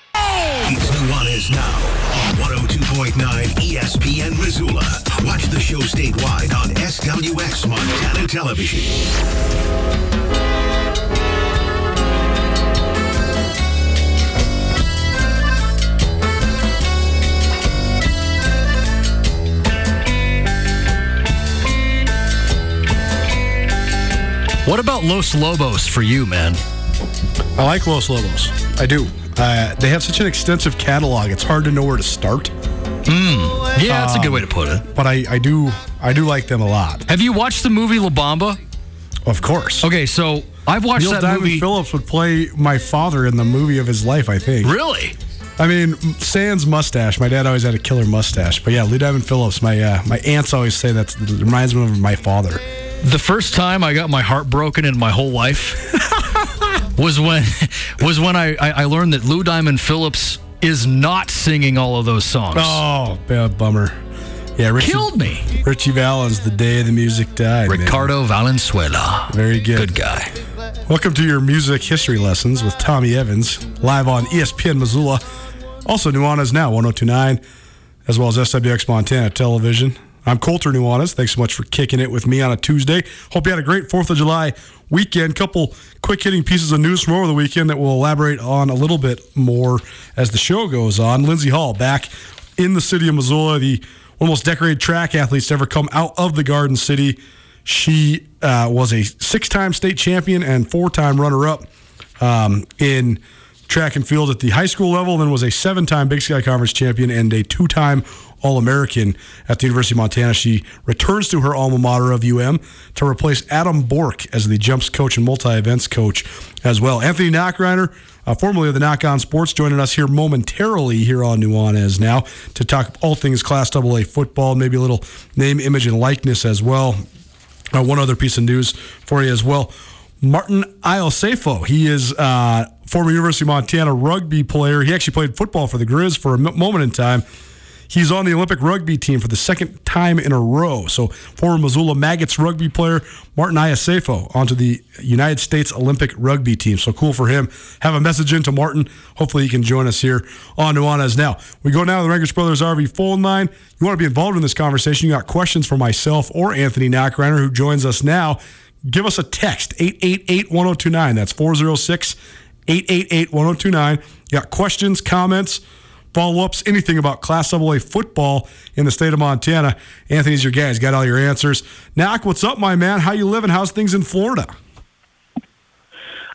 It's Nuanez now on 102.9 ESPN Missoula. Watch the show statewide on SWX Montana Television. What about Los Lobos for you, man? I like Los Lobos. I do. Uh, they have such an extensive catalog; it's hard to know where to start. Yeah, that's a good way to put it. But I, I do, I do like them a lot. Have you watched the movie La Bamba? Of course. Okay, so I've watched Neil that Diamond movie. Phillips would play my father in the movie of his life. I think. Really? I mean, Sans mustache. My dad always had a killer mustache. But yeah, Lee Diamond Phillips. My uh, my aunts always say that reminds me of my father. The first time I got my heart broken in my whole life was when was when I, I, I learned that Lou Diamond Phillips is not singing all of those songs. Oh, bad bummer. Yeah, Richie, Killed me. Ritchie Valens, the day the music died. man. Ricardo Valenzuela. Very good. Good guy. Welcome to your music history lessons with Tommy Evans, live on ESPN Missoula. Also, Nuanez Now, 1029, as well as SWX Montana Television. I'm Colter Nuanez. Thanks so much for kicking it with me on a Tuesday. Hope you had a great 4th of July weekend. Couple quick hitting pieces of news from over the weekend that we'll elaborate on a little bit more as the show goes on. Lindsey Hall back in the city of Missoula, the one of the most decorated track athletes to ever come out of the Garden City. She uh, was a six time state champion and four time runner up um, in track and field at the high school level, then was a seven time Big Sky Conference champion and a two time All American at the University of Montana. She returns to her alma mater of UM to replace Adam Bork as the jumps coach and multi events coach as well. Anthony Nachreiner, uh, formerly of the Nach On Sports, joining us here momentarily here on Nuanez now to talk all things Class AA football, maybe a little name, image, and likeness as well. Uh, one other piece of news for you as well. Martin Iosefo. He is uh, former University of Montana rugby player. He actually played football for the Grizz for a moment in time. He's on the Olympic rugby team for the second time in a row. So, former Missoula Maggots rugby player Martin Iosefo onto the United States Olympic rugby team. So cool for him. Have a message into Martin. Hopefully, he can join us here on Nuanez Now. We go now to the Rangitsch Brothers RV phone line. You want to be involved in this conversation? You got questions for myself or Anthony Nachreiner, who joins us now. Give us a text 888 1029. That's 406 888 1029. You got questions, comments, follow ups, anything about Class AA football in the state of Montana. Anthony's your guy. He's got all your answers. Nach, what's up, my man? How you living? How's things in Florida?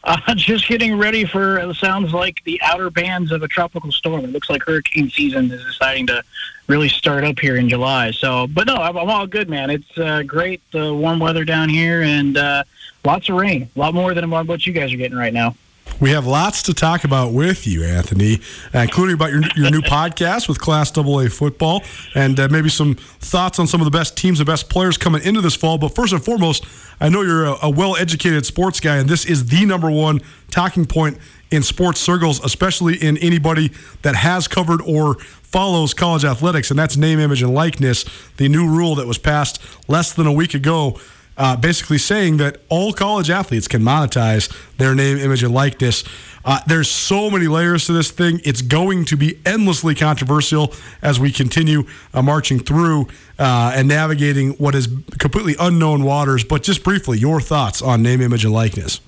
Uh, just getting ready for it sounds like the outer bands of a tropical storm. It looks like hurricane season is deciding to really start up here in July. So, but no, I'm, I'm all good, man. It's uh, great, uh, warm weather down here, and uh, lots of rain. A lot more than what you guys are getting right now. We have lots to talk about with you, Anthony, uh, including about your, your new podcast with Class AA football and uh, maybe some thoughts on some of the best teams and best players coming into this fall. But first and foremost, I know you're a, a well educated sports guy, and this is the number one talking point in sports circles, especially in anybody that has covered or follows college athletics, and that's name, image, and likeness, the new rule that was passed less than a week ago uh, basically saying that all college athletes can monetize their name, image, and likeness. Uh, there's so many layers to this thing. It's going to be endlessly controversial as we continue uh, marching through uh, and navigating what is completely unknown waters. But just briefly, your thoughts on name, image, and likeness.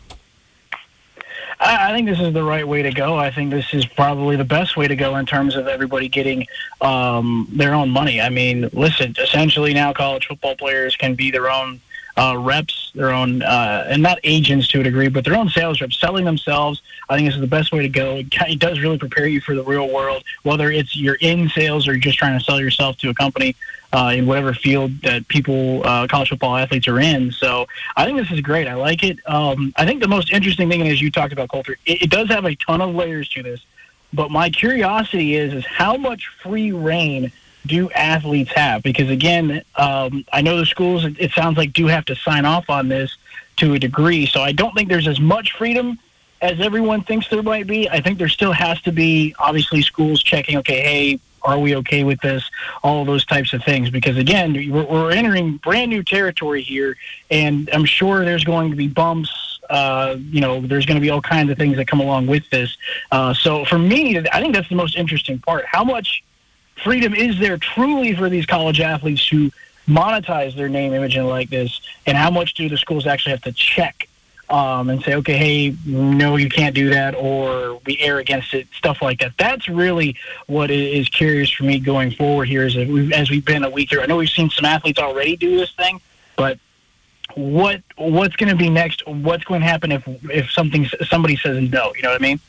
I think this is the right way to go. I think this is probably the best way to go in terms of everybody getting um, their own money. I mean, listen, essentially now college football players can be their own uh, reps, their own, uh, and not agents to a degree, but their own sales reps selling themselves. I think this is the best way to go. It does really prepare you for the real world, whether it's you're in sales or you're just trying to sell yourself to a company uh, in whatever field that people, uh, college football athletes are in. So I think this is great. I like it. Um, I think the most interesting thing, as you talked about, Colter, it, it does have a ton of layers to this. But my curiosity is, is how much free reign – do athletes have? Because again, um, I know the schools. It, sounds like do have to sign off on this to a degree. So I don't think there's as much freedom as everyone thinks there might be. I think there still has to be obviously schools checking. Okay, hey, are we okay with this? All those types of things. Because again, we're, we're entering brand new territory here, and I'm sure there's going to be bumps. Uh, you know, there's going to be all kinds of things that come along with this. Uh, so for me, I think that's the most interesting part. How much freedom is there truly for these college athletes to monetize their name, image, and likeness? And how much do the schools actually have to check um, and say, okay, hey, no, you can't do that, or we err against it, stuff like that. That's really what is curious for me going forward here. Is we've, as we've been a week through. I know we've seen some athletes already do this thing, but what what's going to be next? What's going to happen if if something somebody says no? You know what I mean?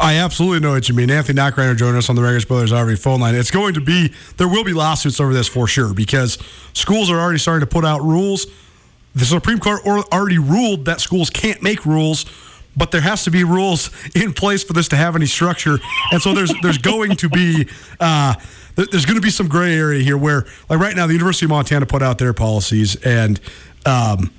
I absolutely know what you mean. Anthony Nachreiner joining us on the Rangitsch Brothers RV phone line. It's going to be, there will be lawsuits over this for sure because schools are already starting to put out rules. The Supreme Court already ruled that schools can't make rules, but there has to be rules in place for this to have any structure. And so there's there's going to be uh, there's going to be some gray area here where, like right now, the University of Montana put out their policies and. Um,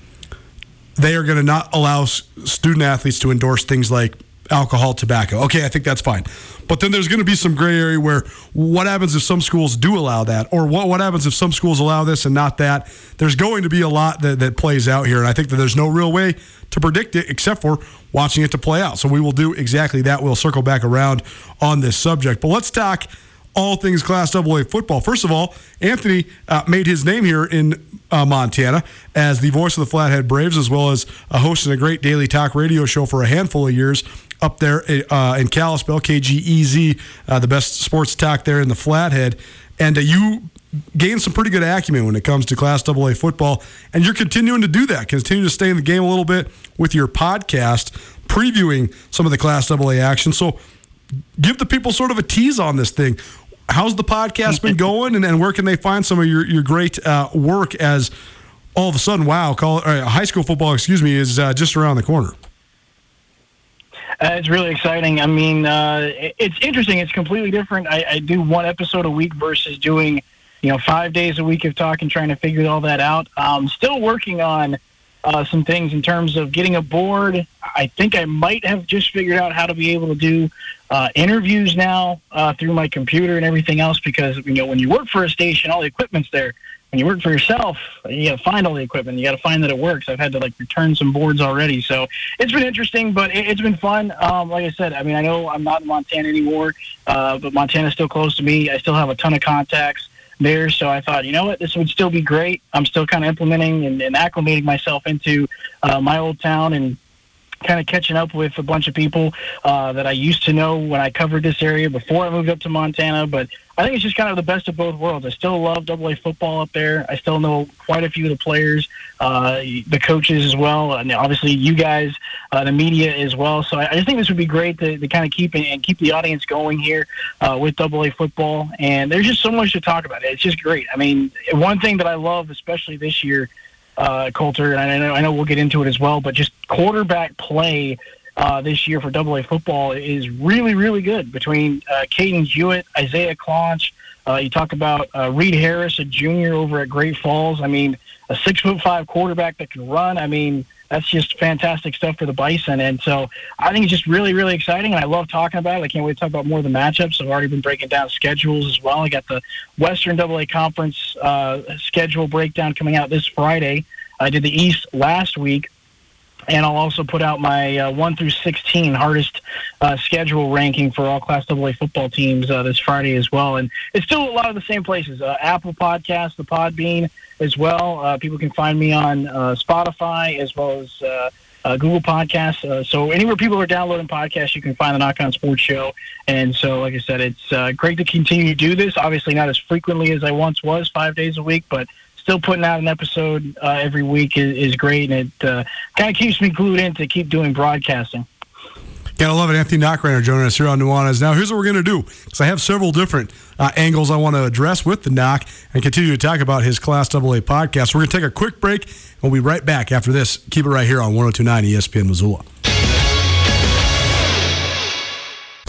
they are going to not allow student athletes to endorse things like alcohol, tobacco. Okay, I think that's fine. But then there's going to be some gray area where what happens if some schools do allow that, or what what happens if some schools allow this and not that? There's going to be a lot that, that plays out here, and I think that there's no real way to predict it except for watching it to play out. So we will do exactly that. We'll circle back around on this subject, but let's talk all things Class AA football. First of all, Anthony uh, made his name here in uh, Montana as the voice of the Flathead Braves, as well as uh, hosting a great daily talk radio show for a handful of years up there uh, in Kalispell, KGEZ, uh, the best sports talk there in the Flathead. And uh, you gained some pretty good acumen when it comes to Class AA football, and you're continuing to do that. Continue to stay in the game a little bit with your podcast, previewing some of the Class AA action. So give the people sort of a tease on this thing. How's the podcast been going, and, and where can they find some of your, your great uh, work as all of a sudden, wow, call, uh, high school football, excuse me, is uh, just around the corner? Uh, it's really exciting. I mean, uh, it's interesting. It's completely different. I, I, do one episode a week versus doing, you know, five days a week of talking, trying to figure all that out. Um, still working on uh, some things in terms of getting a board. I think I might have just figured out how to be able to do uh, interviews now uh, through my computer and everything else because, you know, when you work for a station, all the equipment's there when you work for yourself, you got to find all the equipment. You got to find that it works. I've had to like return some boards already, so it's been interesting, but it, has been fun. Um, like I said, I mean, I know I'm not in Montana anymore, uh, but Montana's still close to me. I still have a ton of contacts there, so I thought, you know what, this would still be great. I'm still kind of implementing and, and acclimating myself into uh, my old town and kind of catching up with a bunch of people uh, that I used to know when I covered this area before I moved up to Montana. But I think it's just kind of the best of both worlds. I still love Double A football up there. I still know quite a few of the players, uh, the coaches as well, and obviously you guys, uh, the media as well. So I, I just think this would be great to, to kind of keep and keep the audience going here uh, with Double A football. And there's just so much to talk about. It's just great. I mean, one thing that I love, especially this year uh, Colter, and I know, I know we'll get into it as well, but just quarterback play uh, this year for Double A football is really, really good between uh, Caden Hewitt, Isaiah Claunch. Uh, you talk about uh, Reed Harris, a junior over at Great Falls. I mean, a six foot five quarterback that can run. I mean, that's just fantastic stuff for the Bison. And so I think it's just really, really exciting. And I love talking about it. I can't wait to talk about more of the matchups. I've already been breaking down schedules as well. I got the Western AA Conference uh, schedule breakdown coming out this Friday. I did the East last week. And I'll also put out my uh, 1 through 16 hardest uh, schedule ranking for all Class AA football teams uh, this Friday as well. And it's still a lot of the same places uh, Apple Podcast, the Podbean as well. Uh, people can find me on uh, Spotify as well as Google Podcasts. so anywhere people are downloading podcasts, you can find the Nach On Sports Show. And so, like I said, it's great to continue to do this. Obviously, not as frequently as I once was, five days a week, but still putting out an episode uh, every week is, is, great, and it uh, kind of keeps me glued in to keep doing broadcasting. Gotta love it. Anthony Nachreiner joining us here on Nuanez. Now, here's what we're going to do because I have several different uh, angles I want to address with the Nach and continue to talk about his Class AA podcast. We're going to take a quick break. We'll be right back after this. Keep it right here on 1029 ESPN Missoula.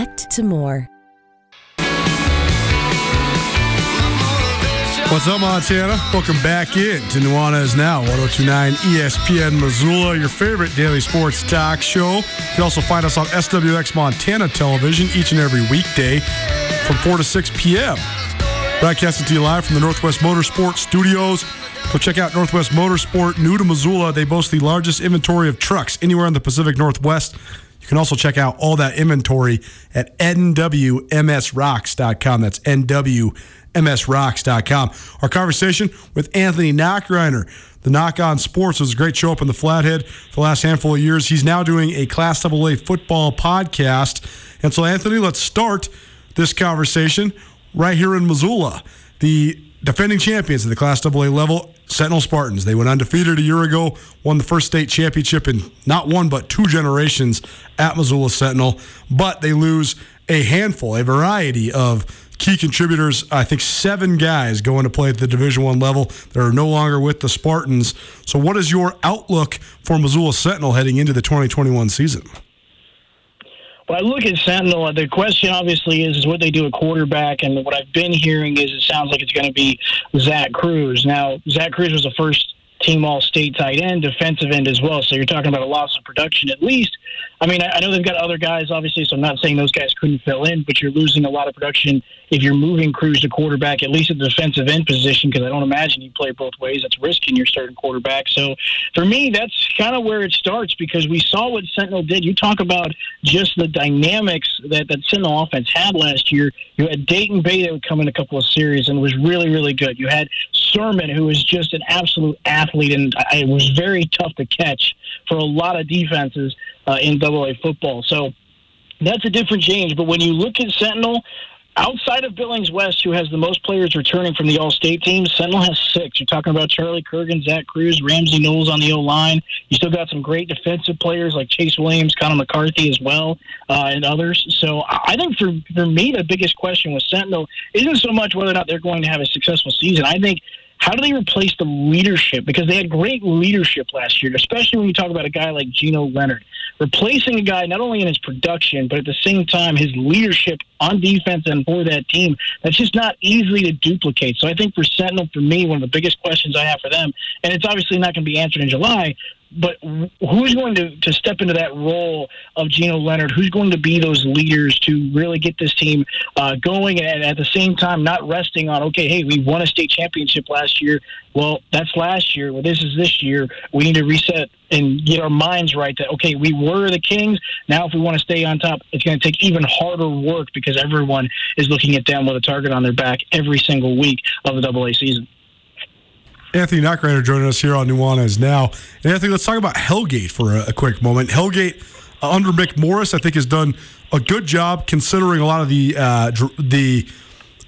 connect to more. What's up, Montana? Welcome back in to Nuanez Now, 1029 ESPN Missoula, your favorite daily sports talk show. You can also find us on SWX Montana Television each and every weekday from 4 to 6 p.m. Broadcasting to you live from the Northwest Motorsport Studios. Go check out Northwest Motorsport, new to Missoula. They boast the largest inventory of trucks anywhere in the Pacific Northwest. You can also check out all that inventory at nwmsrocks.com. That's nwmsrocks.com. Our conversation with Anthony Nachreiner. The Nach On Sports was a great show up in the Flathead for the last handful of years. He's now doing a Class AA football podcast. And so, Anthony, let's start this conversation right here in Missoula. The defending champions at the Class AA level, Sentinel Spartans. They went undefeated a year ago, won the first state championship in not one but two generations at Missoula Sentinel, but they lose a handful, a variety of key contributors. I think seven guys going to play at the Division One level. that are no longer with the Spartans. So, what is your outlook for Missoula Sentinel heading into the 2021 season? I look at Sentinel. Uh, the question obviously is, is what they do at quarterback, and what I've been hearing is it sounds like it's going to be Zach Cruz. Now, Zach Cruz was the first team all state tight end, defensive end as well. So you're talking about a loss of production at least. I mean, I know they've got other guys, obviously, so I'm not saying those guys couldn't fill in, but you're losing a lot of production if you're moving Cruz to quarterback, at least at the defensive end position, because I don't imagine you play both ways. That's risking your starting quarterback. So for me, that's kind of where it starts because we saw what Sentinel did. You talk about just the dynamics that that Sentinel offense had last year. You had Dayton Bay that would come in a couple of series and was really, really good. You had Sermon, who was just an absolute athlete, and it was very tough to catch for a lot of defenses uh, in Double A football. So that's a different change. But when you look at Sentinel, Outside of Billings West, who has the most players returning from the All State team, Sentinel has six. You're talking about Charlie Kurgan, Zach Cruz, Ramsey Knowles on the O line. You still got some great defensive players like Chase Williams, Connor McCarthy as well, uh, and others. So I think for, for me, the biggest question with Sentinel isn't so much whether or not they're going to have a successful season. I think how do they replace the leadership? Because they had great leadership last year, especially when you talk about a guy like Gino Leonard. Replacing a guy not only in his production, but at the same time, his leadership on defense and for that team, that's just not easily to duplicate. So I think for Sentinel, for me, one of the biggest questions I have for them, and it's obviously not going to be answered in July, but who's going to, to step into that role of Geno Leonard? Who's going to be those leaders to really get this team uh, going and at the same time not resting on, okay, hey, we won a state championship last year. Well, that's last year. Well, this is this year. We need to reset and get our minds right that, okay, we were the Kings. Now, if we want to stay on top, it's going to take even harder work because everyone is looking at them with a target on their back every single week of the Double A season. Anthony Nachreiner joining us here on Nuanez now. And Anthony, let's talk about Hellgate for a, a quick moment. Hellgate uh, under Mick Morris, I think, has done a good job considering a lot of the uh, dr- the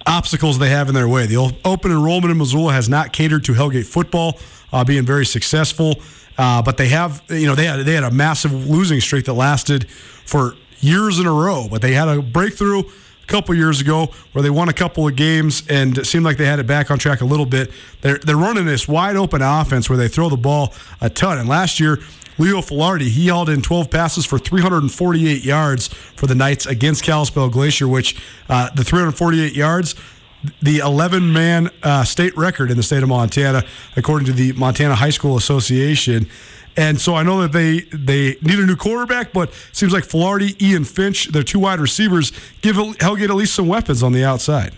obstacles they have in their way. The open enrollment in Missoula has not catered to Hellgate football, uh, being very successful. Uh, but they have, you know, they had they had a massive losing streak that lasted for years in a row. But they had a breakthrough a couple years ago where they won a couple of games and it seemed like they had it back on track a little bit. They're, they're running this wide open offense where they throw the ball a ton. And last year, Leo Filardi, he hauled in 12 passes for 348 yards for the Knights against Kalispell Glacier, which uh, the 348 yards, the 11 man uh, state record in the state of Montana, according to the Montana High School Association. And so I know that they they need a new quarterback, but it seems like Filardi, Ian Finch, their two wide receivers, give Hellgate at least some weapons on the outside.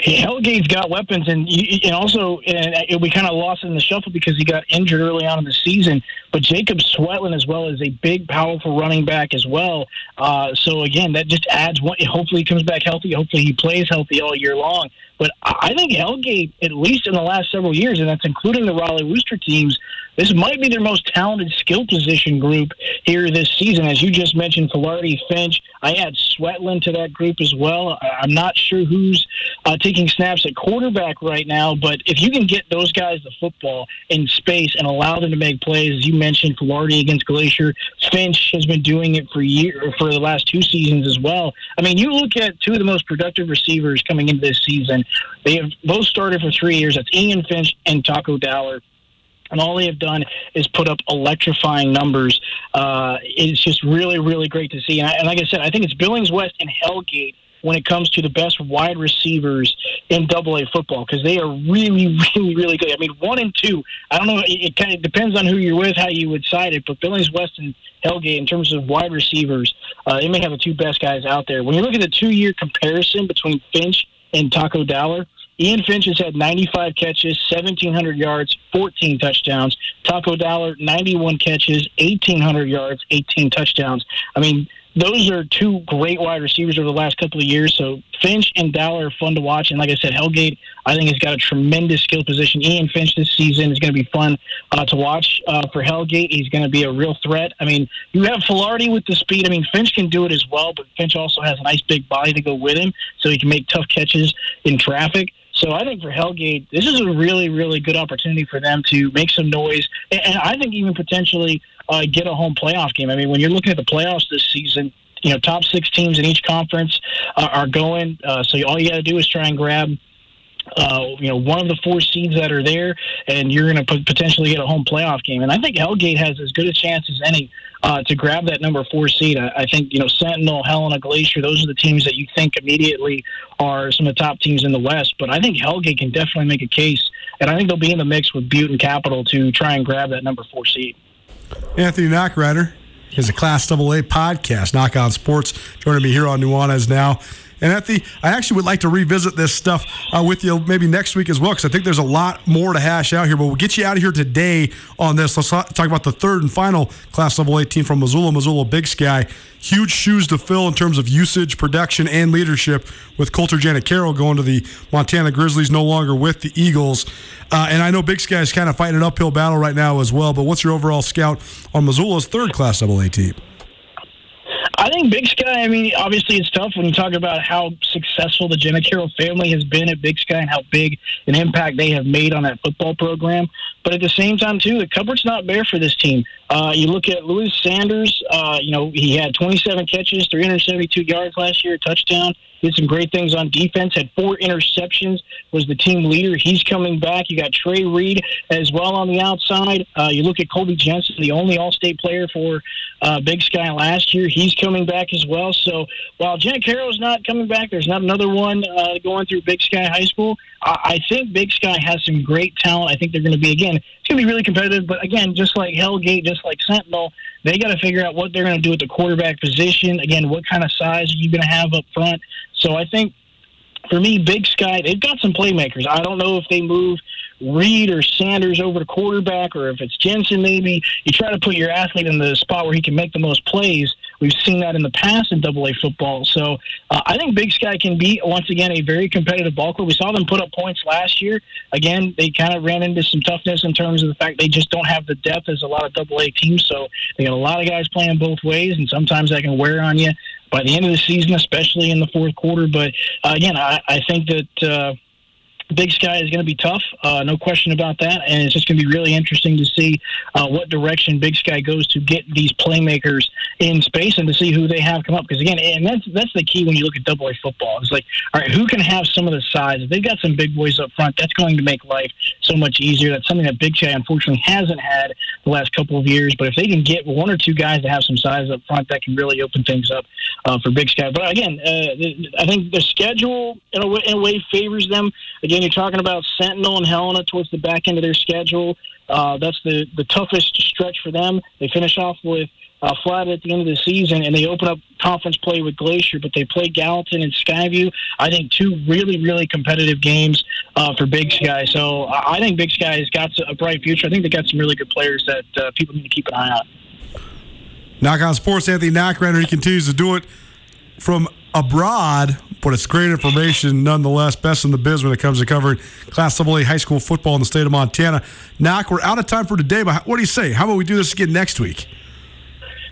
Hellgate's got weapons, and and also and we kind of lost in the shuffle because he got injured early on in the season. But Jacob Swetland as well is a big, powerful running back as well. Uh, so again, that just adds one. Hopefully, he comes back healthy. Hopefully, he plays healthy all year long. But I think Hellgate, at least in the last several years, and that's including the Raleigh Wooster teams, this might be their most talented skill position group here this season. As you just mentioned, Filardi, Finch. I add Swetland to that group as well. I'm not sure who's uh, taking snaps at quarterback right now, but if you can get those guys the football in space and allow them to make plays, as you mentioned, Filardi against Glacier, Finch has been doing it for year for the last two seasons as well. I mean, you look at two of the most productive receivers coming into this season. They have both started for three years. That's Ian Finch and Taco Dowler and all they have done is put up electrifying numbers. Uh, it's just really, really great to see. And, I, and, like I said, I think it's Billings West and Hellgate when it comes to the best wide receivers in Double A football because they are really, really, really good. I mean, one and two. I don't know. It, it kind of depends on who you're with, how you would side it. But Billings West and Hellgate, in terms of wide receivers, uh, they may have the two best guys out there. When you look at the two-year comparison between Finch and Taco Dowler, Ian Finch has had 95 catches, 1,700 yards, 14 touchdowns. Taco Dowler, 91 catches, 1,800 yards, 18 touchdowns. I mean, those are two great wide receivers over the last couple of years. So Finch and Dowler are fun to watch. And like I said, Hellgate, I think, has got a tremendous skill position. Ian Finch this season is going to be fun uh, to watch uh, for Hellgate. He's going to be a real threat. I mean, you have Filardi with the speed. I mean, Finch can do it as well, but Finch also has a nice big body to go with him, so he can make tough catches in traffic. So I think for Hellgate, this is a really, really good opportunity for them to make some noise, and, and I think even potentially uh, get a home playoff game. I mean, when you're looking at the playoffs this season, you know, top six teams in each conference uh, are going. Uh, so all you got to do is try and grab uh, you know, one of the four seeds that are there, and you're going to potentially get a home playoff game. And I think Hellgate has as good a chance as any uh, to grab that number four seed. I, I, think you know Sentinel, Helena, Glacier; those are the teams that you think immediately are some of the top teams in the West. But I think Hellgate can definitely make a case, and I think they'll be in the mix with Butte and Capital to try and grab that number four seed. Anthony Nachreiner is a Class AA podcast, Nach On Sports, joining me here on Nuanez now. And the, I actually would like to revisit this stuff uh, with you maybe next week as well, because I think there's a lot more to hash out here. But we'll get you out of here today on this. Let's talk about the third and final Class Level 18 from Missoula, Missoula Big Sky. Huge shoes to fill in terms of usage, production, and leadership with Colter Janet Carroll going to the Montana Grizzlies, no longer with the Eagles. Uh, and I know Big Sky is kind of fighting an uphill battle right now as well. But what's your overall scout on Missoula's third Class Level 18? I think Big Sky, I mean, obviously it's tough when you talk about how successful the Jenna Carroll family has been at Big Sky and how big an impact they have made on that football program. But at the same time, too, the cupboard's not bare for this team. Uh, you look at Louis Sanders, uh, you know, he had 27 catches, 372 yards last year, touchdown did some great things on defense, had four interceptions, was the team leader. He's coming back. You got Trey Reed as well on the outside. Uh, you look at Colby Jensen, the only All State player for uh, Big Sky last year. He's coming back as well. So while Jack Harrell's not coming back, there's not another one uh, going through Big Sky High School. I, I think Big Sky has some great talent. I think they're going to be again. It's going to be really competitive. But again, just like Hellgate, just like Sentinel, they got to figure out what they're going to do at the quarterback position. Again, what kind of size are you going to have up front? So I think for me, Big Sky, they've got some playmakers. I don't know if they move Reed or Sanders over to quarterback, or if it's Jensen, maybe. You try to put your athlete in the spot where he can make the most plays. We've seen that in the past in Double A football. So uh, I think Big Sky can be once again a very competitive ball club. We saw them put up points last year. Again, they kind of ran into some toughness in terms of the fact they just don't have the depth as a lot of Double A teams. So they got a lot of guys playing both ways, and sometimes that can wear on you by the end of the season, especially in the fourth quarter. But uh, again, I, I think that. Uh, Big Sky is going to be tough, uh, no question about that, and it's just going to be really interesting to see uh, what direction Big Sky goes to get these playmakers in space and to see who they have come up. Because again, and that's that's the key when you look at Double A football. It's like, all right, who can have some of the size? If they've got some big boys up front, that's going to make life so much easier. That's something that Big Sky unfortunately hasn't had the last couple of years. But if they can get one or two guys that have some size up front, that can really open things up uh, for Big Sky. But again, uh, I think the schedule in a, way, in a way favors them. Again, you're talking about Sentinel and Helena towards the back end of their schedule. Uh, that's the, the toughest stretch for them. They finish off with uh, Flat at the end of the season, and they open up conference play with Glacier, but they play Gallatin and Skyview. I think two really, really competitive games uh, for Big Sky. So I think Big Sky has got a bright future. I think they got some really good players that uh, people need to keep an eye on. Nach on Sports, Anthony Nachreiner. He continues to do it from abroad, but it's great information nonetheless. Best in the biz when it comes to covering Class AA high school football in the state of Montana. Nach, we're out of time for today, but what do you say? How about we do this again next week?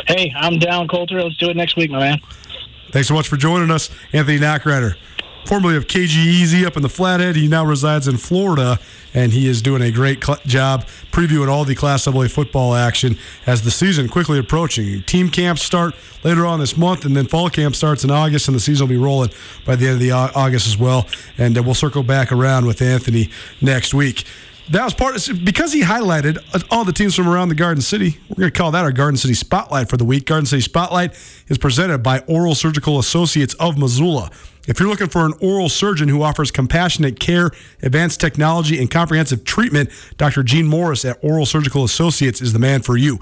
Hey, I'm down, Colter. Let's do it next week, my man. Thanks so much for joining us, Anthony Nachreiner formerly of KGEZ up in the Flathead. He now resides in Florida, and he is doing a great cl- job previewing all the Class AA football action as the season quickly approaching. Team camps start later on this month, and then fall camp starts in August, and the season will be rolling by the end of the August as well. And uh, we'll circle back around with Anthony next week. That was part of because he highlighted uh, all the teams from around the Garden City. We're going to call that our Garden City Spotlight for the week. Garden City Spotlight is presented by Oral Surgical Associates of Missoula. If you're looking for an oral surgeon who offers compassionate care, advanced technology, and comprehensive treatment, Dr. Gene Morris at Oral Surgical Associates is the man for you.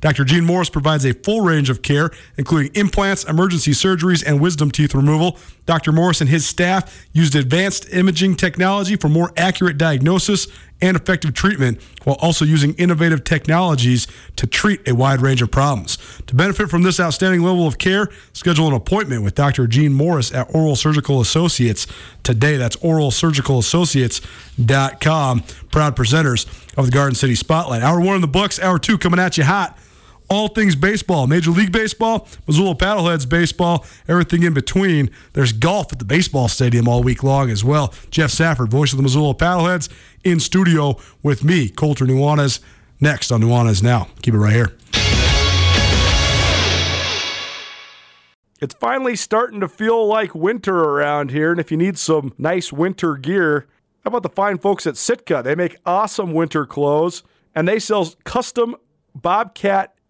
Dr. Gene Morris provides a full range of care, including implants, emergency surgeries, and wisdom teeth removal. Dr. Morris and his staff used advanced imaging technology for more accurate diagnosis and effective treatment while also using innovative technologies to treat a wide range of problems. To benefit from this outstanding level of care, schedule an appointment with Dr. Gene Morris at Oral Surgical Associates today. That's oralsurgicalassociates.com. Proud presenters of the Garden City Spotlight. Hour one in the books, hour two coming at you hot all things baseball, Major League Baseball, Missoula Paddleheads baseball, everything in between. There's golf at the baseball stadium all week long as well. Jeff Safford, voice of the Missoula Paddleheads, in studio with me, Colter Nuanez, next on Nuanez Now. Keep it right here. It's finally starting to feel like winter around here, and if you need some nice winter gear, how about the fine folks at Sitka? They make awesome winter clothes, and they sell custom Bobcat